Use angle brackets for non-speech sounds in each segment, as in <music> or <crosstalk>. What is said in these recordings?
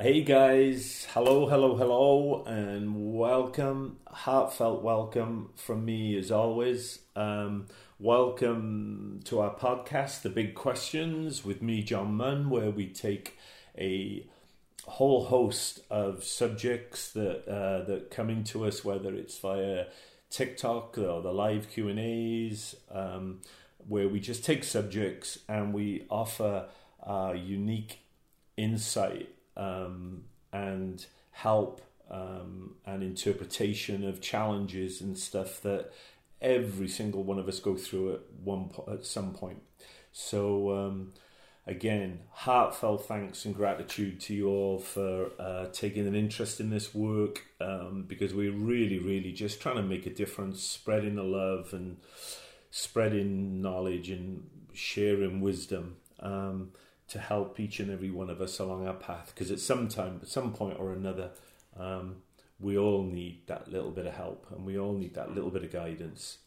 Hey guys, hello, hello, hello, and welcome, heartfelt welcome from me as always. Um, welcome to our podcast, The Big Questions, with me, John Munn, where we take a whole host of subjects that uh, that coming to us, whether it's via TikTok or the live Q and A's, um, where we just take subjects and we offer unique insight um, and help um, and interpretation of challenges and stuff that every single one of us go through at one po- at some point. So um, again, heartfelt thanks and gratitude to you all for uh, taking an interest in this work um, because we're really, really just trying to make a difference, spreading the love and spreading knowledge and sharing wisdom um, to help each and every one of us along our path. Because at some time, at some point or another, um, we all need that little bit of help and we all need that little bit of guidance.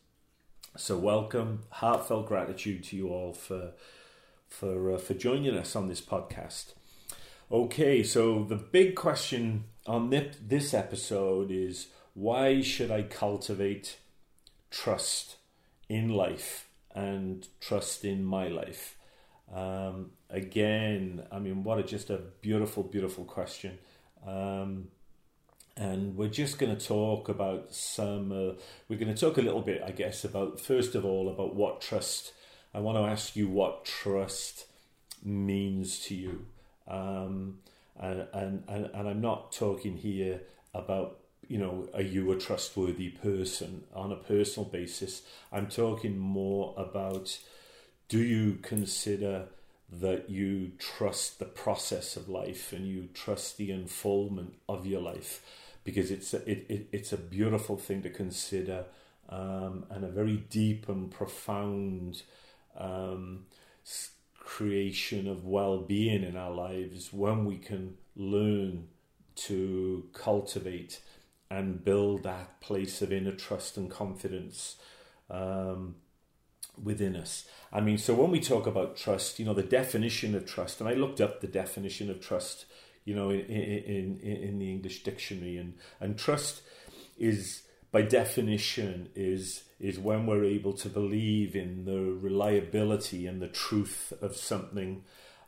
So, welcome, heartfelt gratitude to you all for for uh, for joining us on this podcast. Okay, so the big question on this episode is why should I cultivate trust in life and trust in my life? Um, again, I mean, what a just a beautiful, beautiful question. Um, and we're just going to talk about some. Uh, we're going to talk a little bit, I guess, about first of all about what trust. I want to ask you what trust means to you, um, and, and and and I'm not talking here about you know are you a trustworthy person on a personal basis. I'm talking more about do you consider that you trust the process of life and you trust the unfoldment of your life because it's a, it, it, it's a beautiful thing to consider um, and a very deep and profound um, creation of well-being in our lives when we can learn to cultivate and build that place of inner trust and confidence um, within us. I mean, so when we talk about trust, you know, the definition of trust, and I looked up the definition of trust, you know, in in, in, in the English dictionary, and and trust is by definition is is when we're able to believe in the reliability and the truth of something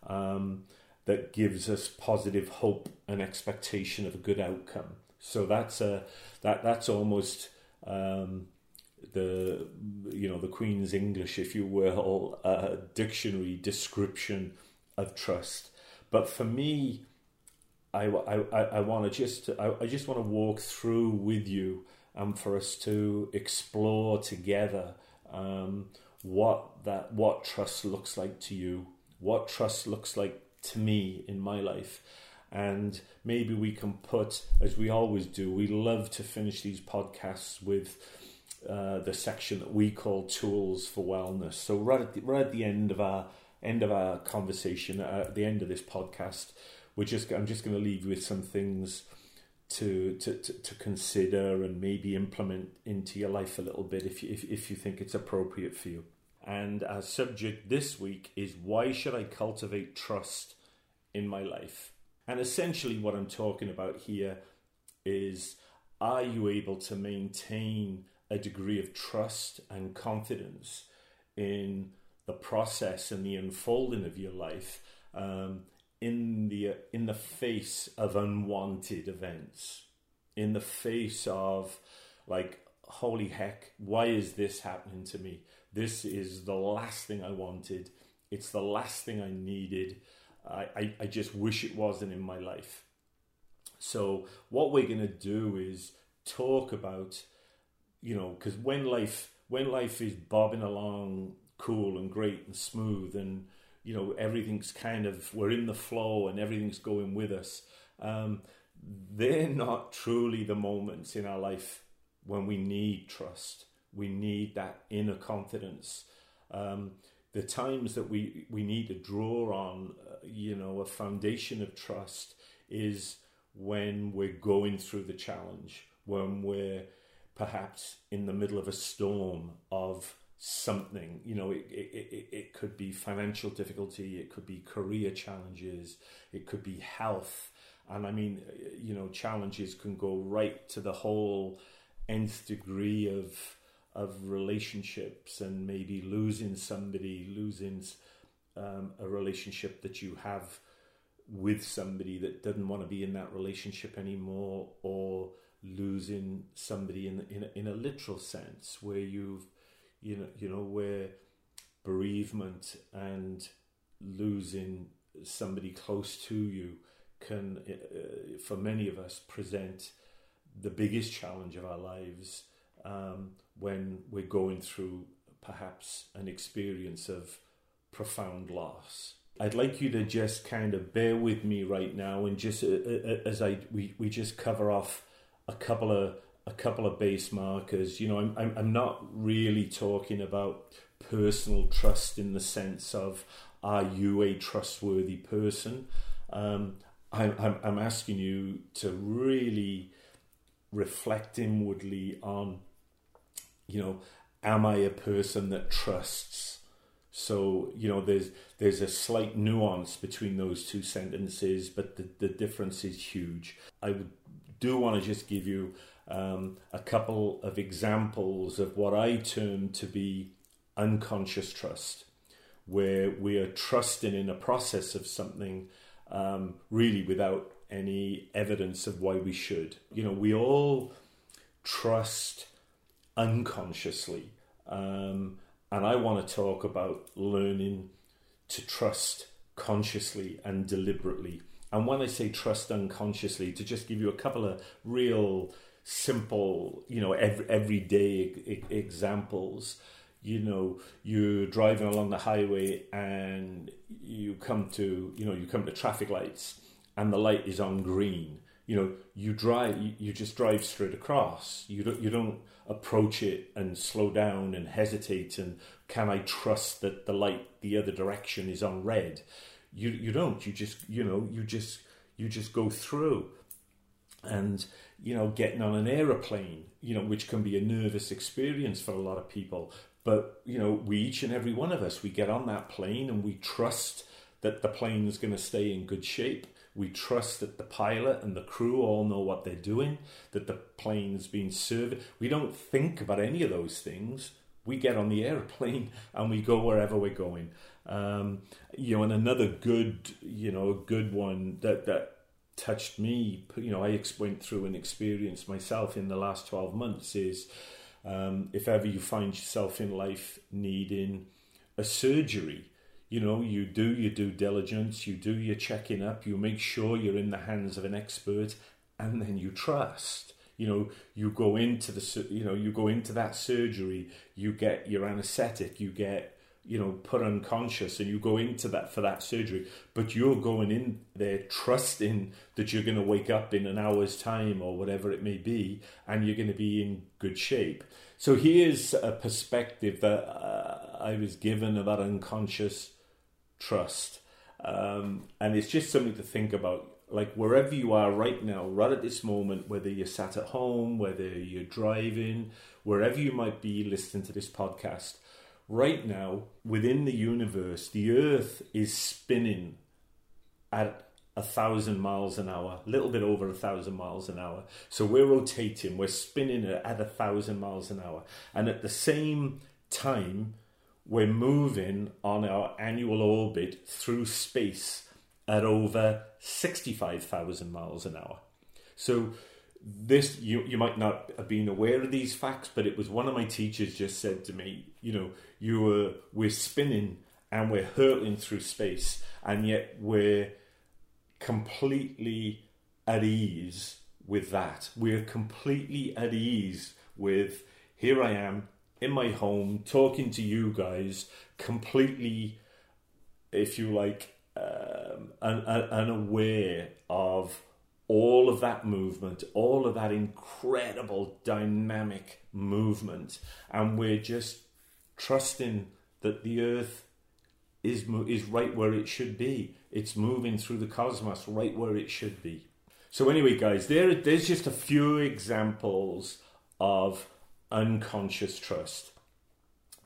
um, that gives us positive hope and expectation of a good outcome. So that's a that that's almost um, the you know the Queen's English, if you will, uh, dictionary description of trust. But for me, I, I, I want to just I, I just want to walk through with you and for us to explore together um, what that what trust looks like to you, what trust looks like to me in my life. And maybe we can put, as we always do, we love to finish these podcasts with uh, the section that we call tools for wellness. So right at the, right at the end of our end of our conversation, uh, at the end of this podcast, we're just I'm just going to leave you with some things to, to, to, consider and maybe implement into your life a little bit if you, if, if you think it's appropriate for you. And our subject this week is why should I cultivate trust in my life? And essentially, what I'm talking about here is are you able to maintain a degree of trust and confidence in the process and the unfolding of your life um, in the in the face of unwanted events, in the face of like holy heck, why is this happening to me? This is the last thing I wanted. It's the last thing I needed. I, I, I just wish it wasn't in my life. So what we're to do is talk about you know, because when life when life is bobbing along cool and great and smooth and you know everything's kind of we're in the flow and everything's going with us um, they're not truly the moments in our life when we need trust. We need that inner confidence. Um, the times that we we need to draw on uh, you know a foundation of trust is when we're going through the challenge when we're perhaps in the middle of a storm of something. You know, it, it, it, it could be financial difficulty, it could be career challenges, it could be health. and I mean, you know, challenges can go right to the whole nth degree of of relationships and maybe losing somebody, losing um, a relationship that you have with somebody that doesn't want to be in that relationship anymore, or losing somebody in in a, in a literal sense where you've you know you know where bereavement and losing somebody close to you can, uh, for many of us, present the biggest challenge of our lives um, when we're going through perhaps an experience of profound loss. I'd like you to just kind of bear with me right now and just uh, uh, as I we, we just cover off a couple of a couple of base markers. You know, I'm I'm, I'm not really talking about personal trust in the sense of are you a trustworthy person? Um, I'm, I'm, I'm asking you to really reflect inwardly on, you know, am I a person that trusts? So you know, there's there's a slight nuance between those two sentences, but the, the difference is huge. I do want to just give you um, a couple of examples of what I term to be unconscious trust, where we are trusting in a process of something um, really without any evidence of why we should. You know, we all trust unconsciously. Um, and I want to talk about learning to trust consciously and deliberately. And when I say trust unconsciously, to just give you a couple of real simple, you know, every, everyday e- examples you know you're driving along the highway and you come to you know you come to traffic lights and the light is on green. You know you drive you, just drive straight across. You don't you don't approach it and slow down and hesitate and can i trust that the light the other direction is on red you you don't you just you know you just you just go through and you know getting on an aeroplane you know which can be a nervous experience for a lot of people but, you know, we each and every one of us, we get on that plane and we trust that the plane is going to stay in good shape. We trust that the pilot and the crew all know what they're doing, that the plane's being served. We don't think about any of those things. We get on the airplane <laughs> and we go wherever we're going. Um, you know, and another good, you know, good one that that touched me. You know, I went through an experience myself in the last twelve months. Is um, if ever you find yourself in life needing a surgery, you know, you do your due diligence, you do your checking up, you make sure you're in the hands of an expert, and then you trust. You know, you go into the, you know, you go into that surgery, you get your anaesthetic, you get you know put unconscious and you go into that for that surgery but you're going in there trusting that you're going to wake up in an hour's time or whatever it may be and you're going to be in good shape. So here's a perspective that uh, i was given about unconscious trust. Um, and it's just something to think about. Like wherever you are right now right at this moment whether you're sat at home whether you're driving wherever you might be listening to this podcast right now within the universe, the Earth is spinning at a thousand miles an hour, a little bit over a thousand miles an hour. So we're rotating, we're spinning at a thousand miles an hour. And at the same time, we're moving on our annual orbit through space at over 65,000 miles an hour. So this you you might not have been aware of these facts, but it was one of my teachers just said to me, you know, you were we're spinning and we're hurtling through space, and yet we're completely at ease with that. We're completely at ease with here I am in my home talking to you guys, completely, if you like, um, un- un- unaware of all of that movement, all of that incredible dynamic movement, and we're just trusting that the earth is is right where it should be. It's moving through the cosmos right where it should be. So anyway, guys, there there's just a few examples of unconscious trust.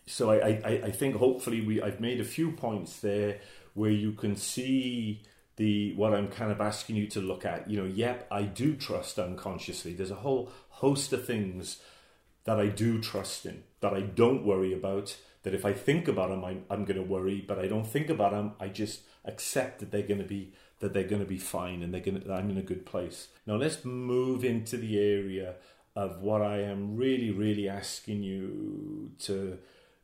So I, I, I think hopefully we I've made a few points there where you can see the what I'm kind of asking you to look at. You know, yep, I do trust unconsciously. There's a whole host of things that I do trust in, that I don't worry about. That if I think about them, I'm, I'm going to worry, but I don't think about them. I just accept that they're going to be that they're going to be fine and they're going to, I'm in a good place. Now let's move into the area of what I am really, really asking you to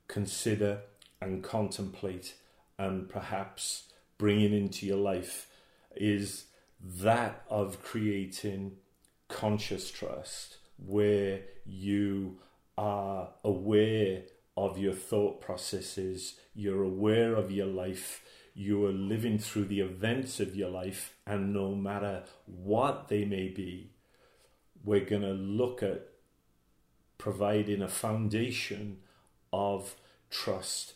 consider and contemplate and perhaps bringing into your life is that of creating conscious trust where you are aware of your thought processes, you're aware of your life, you are living through the events of your life, and no matter what they may be, we're going to look at providing a foundation of trust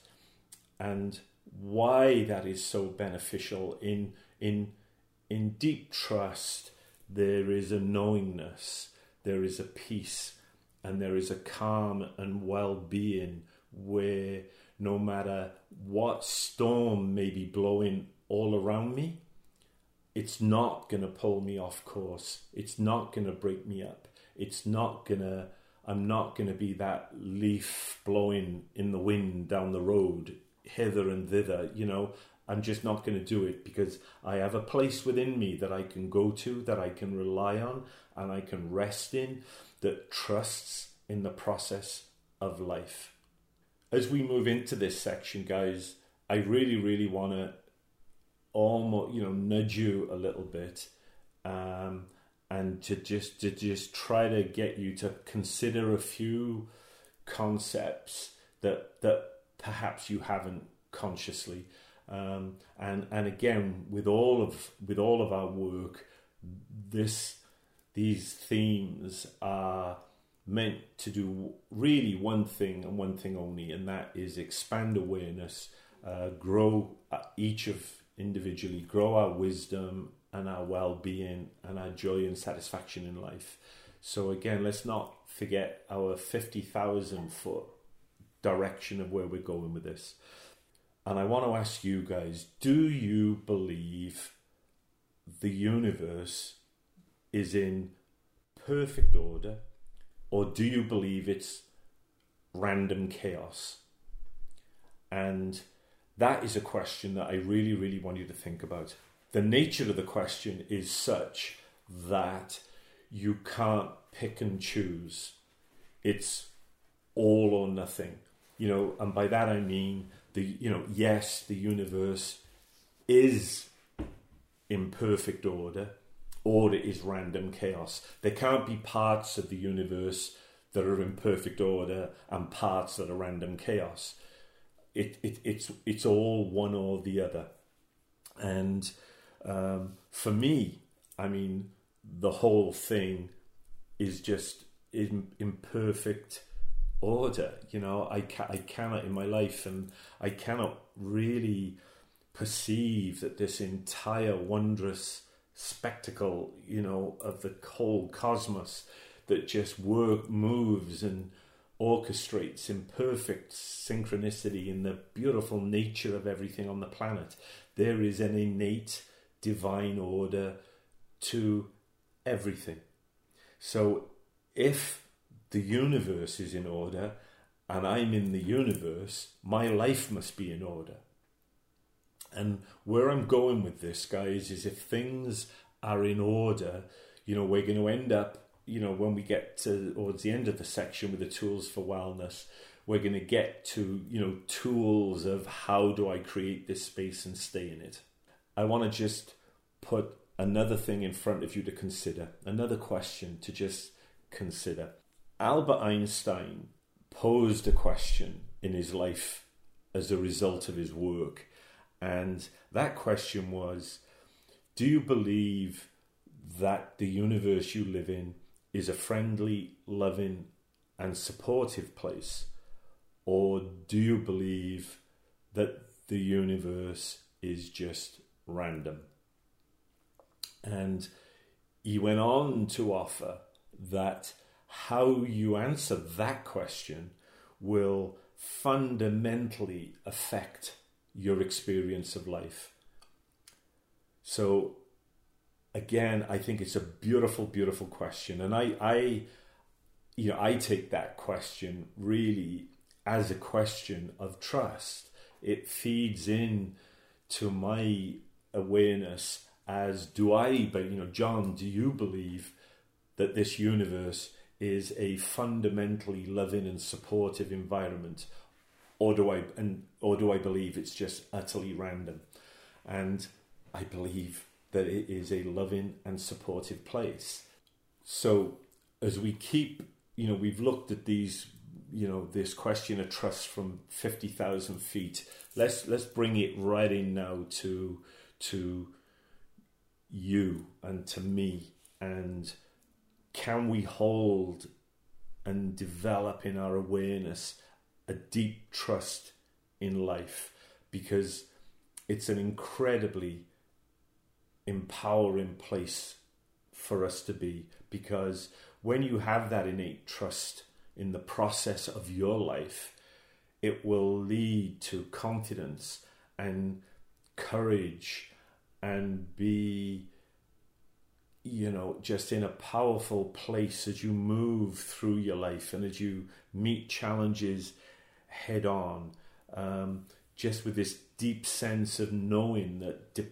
and why that is so beneficial in in in deep trust there is a knowingness there is a peace and there is a calm and well-being where no matter what storm may be blowing all around me it's not going to pull me off course. It's not going to break me up. It's not going to I'm not going to be that leaf blowing in the wind down the road hither and thither, you know. I'm just not going to do it because I have a place within me that I can go to, that I can rely on, and I can rest in, that trusts in the process of life. As we move into this section, guys, I really, really want to almost, you know, nudge you a little bit, um, and to just to just try to get you to consider a few concepts that that perhaps you haven't consciously. Um, and and again, with all of with all of our work, this these themes are meant to do really one thing and one thing only, and that is expand awareness, uh, grow uh, each of individually, grow our wisdom and our well-being and our joy and satisfaction in life. So again, let's not forget our fifty thousand foot direction of where we're going with this. And I want to ask you guys do you believe the universe is in perfect order, or do you believe it's random chaos? And that is a question that I really, really want you to think about. The nature of the question is such that you can't pick and choose. It's all or nothing you know, and by that I mean the you know, yes, the universe is in perfect order. Order is random chaos. There can't be parts of the universe that are in perfect order and parts that are random chaos. It, it it's it's all one or the other. And um, for me, I mean, the whole thing is just in imperfect order. You know, I, ca- I cannot in my life, and I cannot really perceive that this entire wondrous spectacle, you know, of the whole cosmos that just work moves and orchestrates in perfect synchronicity in the beautiful nature of everything on the planet. There is an innate divine order to everything. So if the universe is in order and I'm in the universe, my life must be in order. And where I'm going with this, guys, is if things are in order, you know, we're going to end up, you know, when we get towards the end of the section with the tools for wellness, we're going to get to, you know, tools of how do I create this space and stay in it. I want to just put another thing in front of you to consider, another question to just consider. Albert Einstein posed a question in his life as a result of his work. And that question was Do you believe that the universe you live in is a friendly, loving, and supportive place? Or do you believe that the universe is just random? And he went on to offer that how you answer that question will fundamentally affect your experience of life. So again, I think it's a beautiful, beautiful question, and I, I, you know, I take that question really as a question of trust. It feeds in to my awareness as do I, but you know, John, do you believe that this universe is a fundamentally loving and supportive environment, or do I and or do I believe it's just utterly random? And I believe that it is a loving and supportive place. So as we keep, you know, we've looked at these, you know, this question of trust from fifty thousand feet. Let's let's bring it right in now to to you and to me and can we hold and develop in our awareness a deep trust in life? Because it's an incredibly empowering place for us to be. Because when you have that innate trust in the process of your life it will lead to confidence and courage and be you know just in a powerful place as you move through your life and as you meet challenges head on um, just with this deep sense of knowing that di-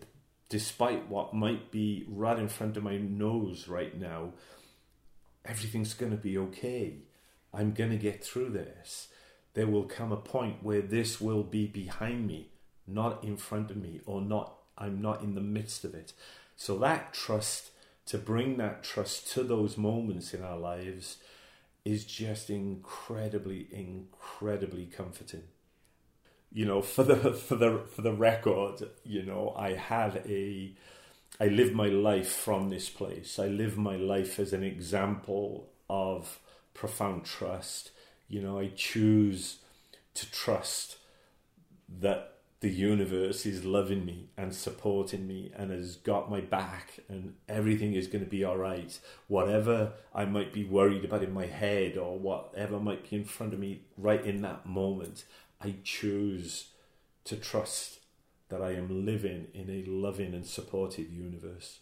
despite what might be right in front of my nose right now everything's going to be okay i'm going to get through this there will come a point where this will be behind me not in front of me or not I'm not in the midst of it. So that trust, to bring that trust to those moments in our lives, is just incredibly, incredibly comforting. You know, for the for the for the record, you know, I have a I live my life from this place. I live my life as an example of profound trust. You know, I choose to trust that the universe is loving me and supporting me and has got my back and everything is going to be all right. Whatever I might be worried about in my head or whatever might be in front of me right in that moment, I choose to trust that I am living in a loving and supportive universe.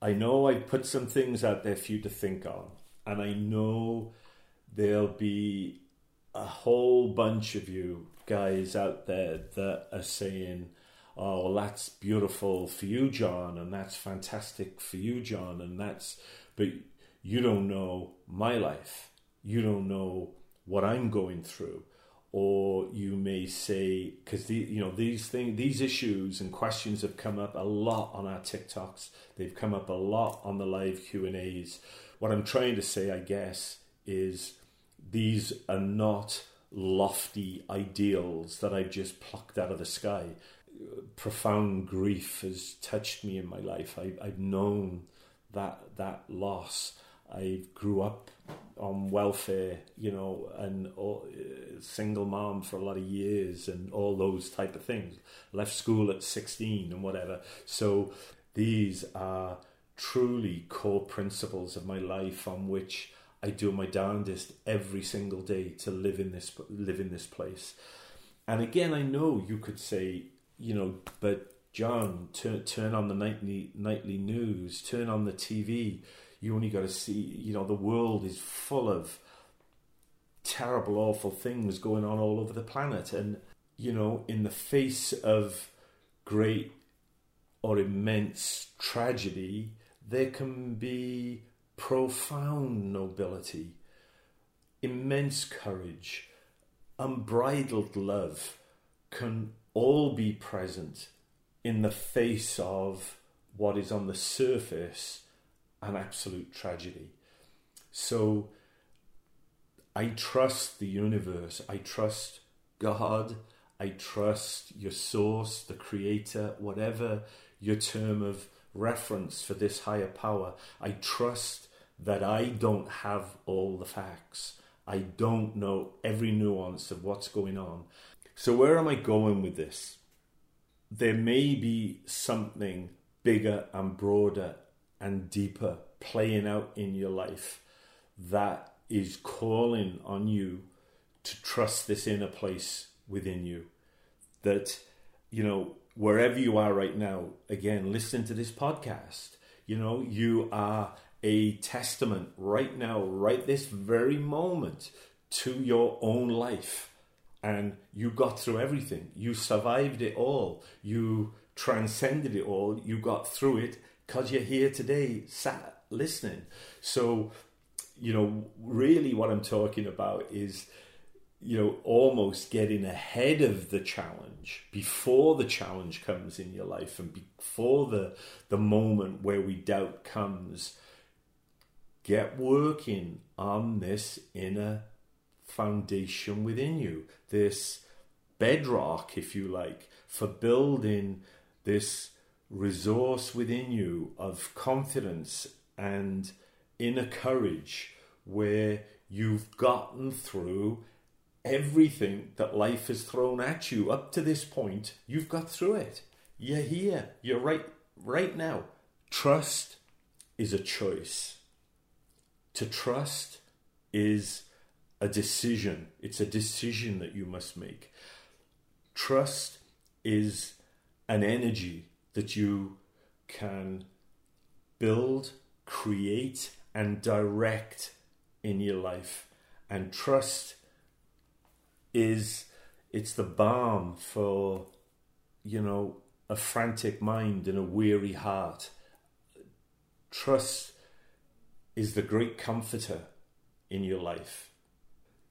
I know I put some things out there for you to think on, and I know there'll be a whole bunch of you guys out there that are saying, oh, well, that's beautiful for you, John, and that's fantastic for you, John, and that's, but you don't know my life. You don't know what I'm going through. Or you may say, because the you know these things, these issues and questions have come up a lot on our TikToks. They've come up a lot on the live Q and A's. What I'm trying to say, I guess, is these are not lofty ideals that I've just plucked out of the sky. Profound grief has touched me in my life. I, I've known that that loss. I grew up on welfare, you know, and all, single mom for a lot of years, and all those type of things. Left school at sixteen and whatever. So these are truly core principles of my life on which I do my darndest every single day to live in this live in this place. And again, I know you could say, you know, but John, turn turn on the nightly nightly news, turn on the TV. You only got to see, you know, the world is full of terrible, awful things going on all over the planet, and you know, in the face of great or immense tragedy, there can be profound nobility, immense courage, unbridled love can all be present in the face of what is on the surface an absolute tragedy. So I trust the universe, I trust God, I trust your source, the creator, whatever your term of reference for this higher power. I trust that I don't have all the facts. I don't know every nuance of what's going on. So, where am I going with this? There may be something bigger and broader and deeper playing out in your life that is calling on you to trust this inner place within you. That, you know, wherever you are right now, again, listen to this podcast. You know, you are a testament right now, right this very moment, to your own life. And you got through everything. You survived it all. You transcended it all. You got through it because you're here today, sat listening. So, you know, really what I'm talking about is, you know, almost getting ahead of the challenge before the challenge comes in your life and before the the moment where we doubt comes. Get working on this inner foundation within you, this bedrock, if you like, for building this resource within you of confidence and inner courage where you've gotten through everything that life has thrown at you up to this point you've got through it. You're here. You're right right now. Trust is a choice. To trust is a decision. It's a decision that you must make. Trust is an energy that you can build, create, and direct in your life. And trust is it's the balm for you know a frantic mind and a weary heart. Trust is the great comforter in your life.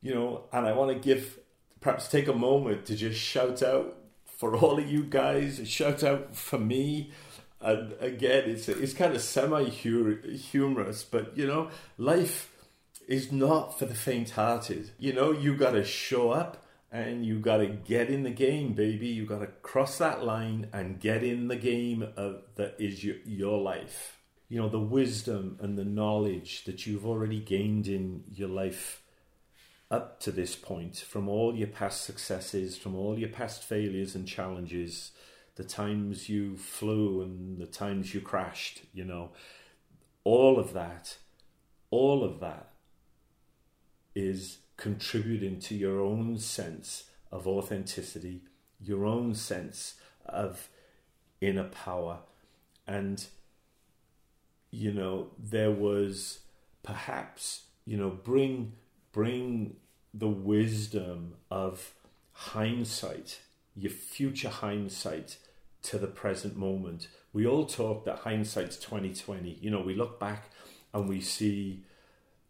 You know, and I want to give perhaps take a moment to just shout out for all of you guys. Shout out for me. And again, it's it's kind of semi humorous, but you know, life is not for the faint-hearted. You know, you got to show up and you got to get in the game, baby. You got to cross that line and get in the game of that is your, your life. You know, the wisdom and the knowledge that you've already gained in your life up to this point, from all your past successes, from all your past failures and challenges, the times you flew and the times you crashed, you know, all of that, all of that is contributing to your own sense of authenticity, your own sense of inner power. And, you know, there was perhaps, you know, bring bring the wisdom of hindsight, your future hindsight to the present moment. We all talk that hindsight's 2020. You know, we look back and we see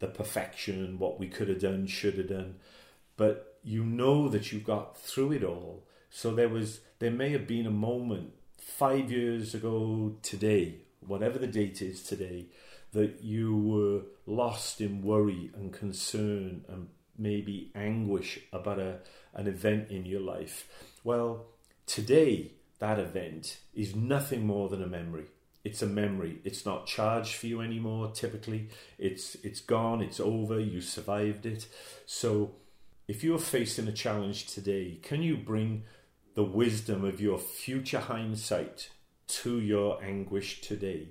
the perfection and what we could have done, should have done. But you know that you got through it all. So there was there may have been a moment five years ago today, whatever the date is today, that you were lost in worry and concern and maybe anguish about a, an event in your life. Well, today, that event is nothing more than a memory. It's a memory. It's not charged for you anymore. Typically, it's it's gone. It's over. You survived it. So, if you're facing a challenge today, can you bring the wisdom of your future hindsight to your anguish today?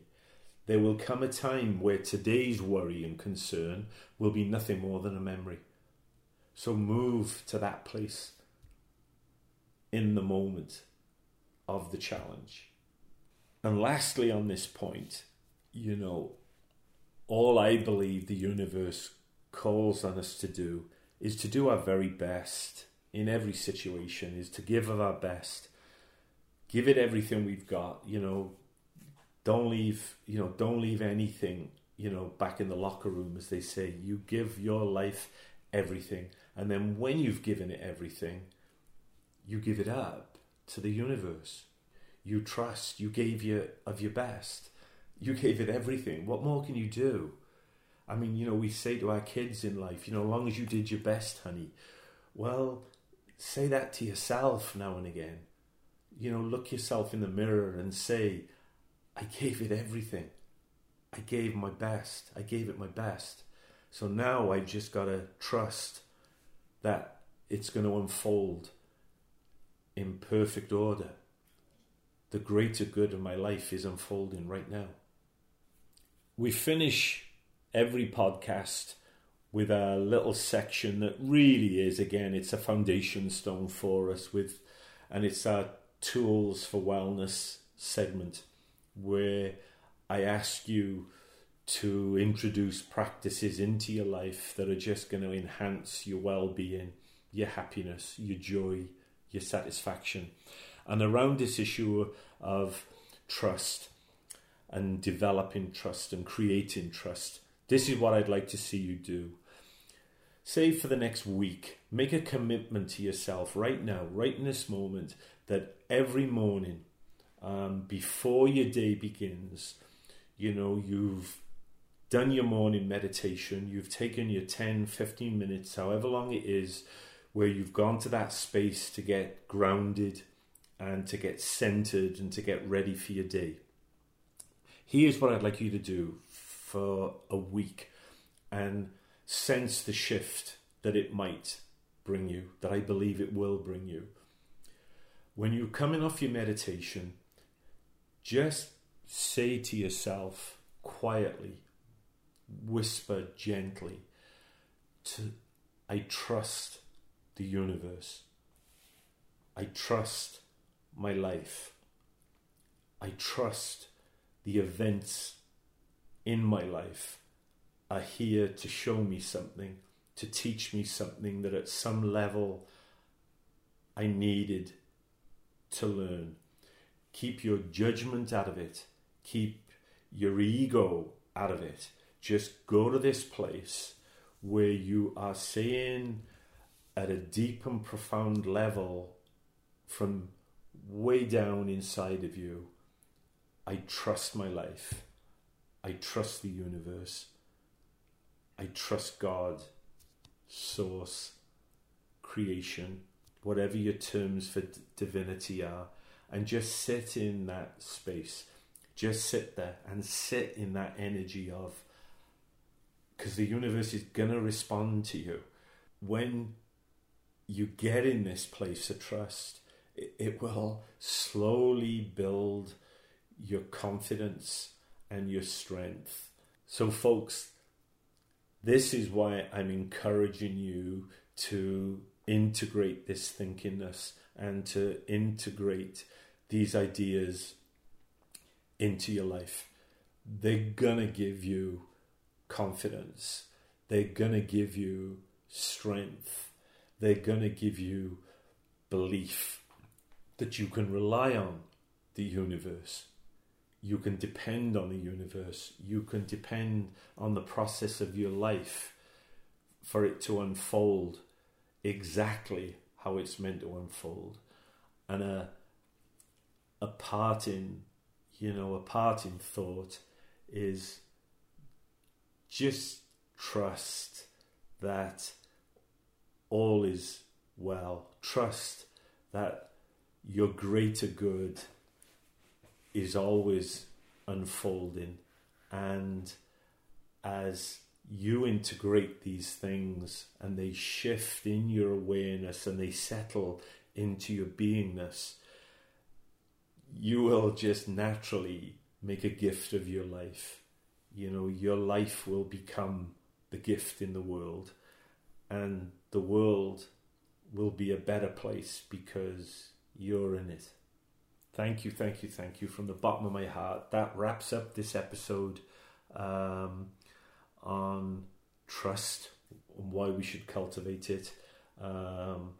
There will come a time where today's worry and concern will be nothing more than a memory. So move to that place in the moment of the challenge. And lastly, on this point, you know, all I believe the universe calls on us to do is to do our very best in every situation, is to give of our best, give it everything we've got, you know, don't leave, you know, don't leave anything, you know, back in the locker room, as they say. You give your life everything. And then when you've given it everything, you give it up to the universe. You trust, you gave your of your best. You gave it everything. What more can you do? I mean, you know, we say to our kids in life, you know, as long as you did your best, honey. Well, say that to yourself now and again. You know, look yourself in the mirror and say, I gave it everything. I gave my best. I gave it my best. So now I've just got to trust that it's going to unfold in perfect order. The greater good of my life is unfolding right now. We finish every podcast with a little section that really is again it's a foundation stone for us with and it's our tools for wellness segment where I ask you to introduce practices into your life that are just going to enhance your well being, your happiness, your joy, your satisfaction. And around this issue of trust and developing trust and creating trust, this is what I'd like to see you do. Say for the next week, make a commitment to yourself right now, right in this moment, that every morning um, before your day begins, you know, you've done your morning meditation, you've taken your 10, 15 minutes, however long it is, where you've gone to that space to get grounded and to get centered and to get ready for your day. Here's what I'd like you to do for a week and sense the shift that it might bring you, that I believe it will bring you. When you're coming off your meditation, just say to yourself quietly, whisper gently, to, I trust the universe. I trust my life. I trust the events in my life are here to show me something, to teach me something that at some level I needed to learn. Keep your judgment out of it. Keep your ego out of it. Just go to this place where you are saying at a deep and profound level from way down inside of you, I trust my life. I trust the universe. I trust God, source, creation, whatever your terms for d- divinity are, and just sit in that space. Just sit there and sit in that energy of, because the universe is going to respond to you. When you get in this place of trust, it, will slowly build your confidence and your strength. So, folks, this is why I'm encouraging you to integrate this thinkingness and to integrate these ideas into your life. They're gonna give you confidence, they're gonna give you strength, they're gonna give you belief that you can rely on the universe you can depend on the universe. You can depend on the process of your life for it to unfold exactly how it's meant to unfold. And a a parting, you know, a parting thought is just trust that all is well. Trust that your greater good is always unfolding. And as you integrate these things and they shift in your awareness and they settle into your beingness you will just naturally make a gift of your life. You know your life will become the gift in the world. And the world will be a better place because you're in it Thank you, thank you, thank you from the bottom of my heart. That wraps up this episode um, on trust and why we should cultivate it. Um,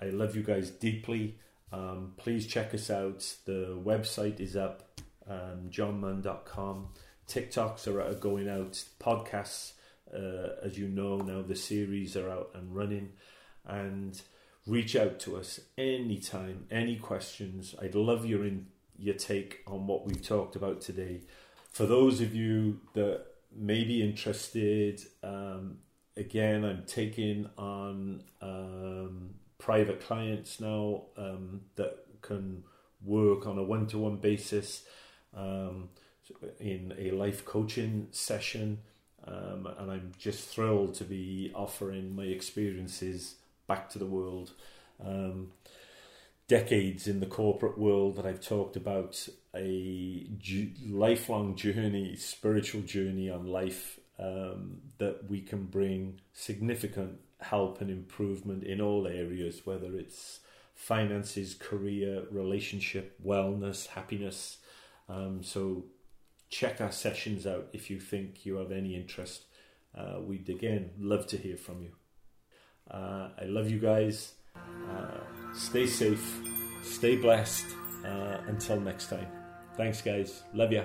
I love you guys deeply. Um, please check us out. The website is up, um, johnmunn.com. TikToks are going out. Podcasts, uh, as you know now, the series are out and running. And reach out to us anytime, any questions. I'd love your in, your take on what we've talked about today. For those of you that may be interested, um, again, I'm taking on um, private clients now um, that can work on a one to one basis um, in a life coaching session. Um, and I'm just thrilled to be offering my experiences back to the world. Um, decades in the corporate world that I've talked about a ju- lifelong journey, spiritual journey on life um, that we can bring significant help and improvement in all areas, whether it's finances, career, relationship, wellness, happiness. Um, so check our sessions out if you think you have any interest. Uh, we'd again love to hear from you. Uh, I love you guys. Uh, stay safe, stay blessed. Uh, until next time. Thanks, guys. Love ya.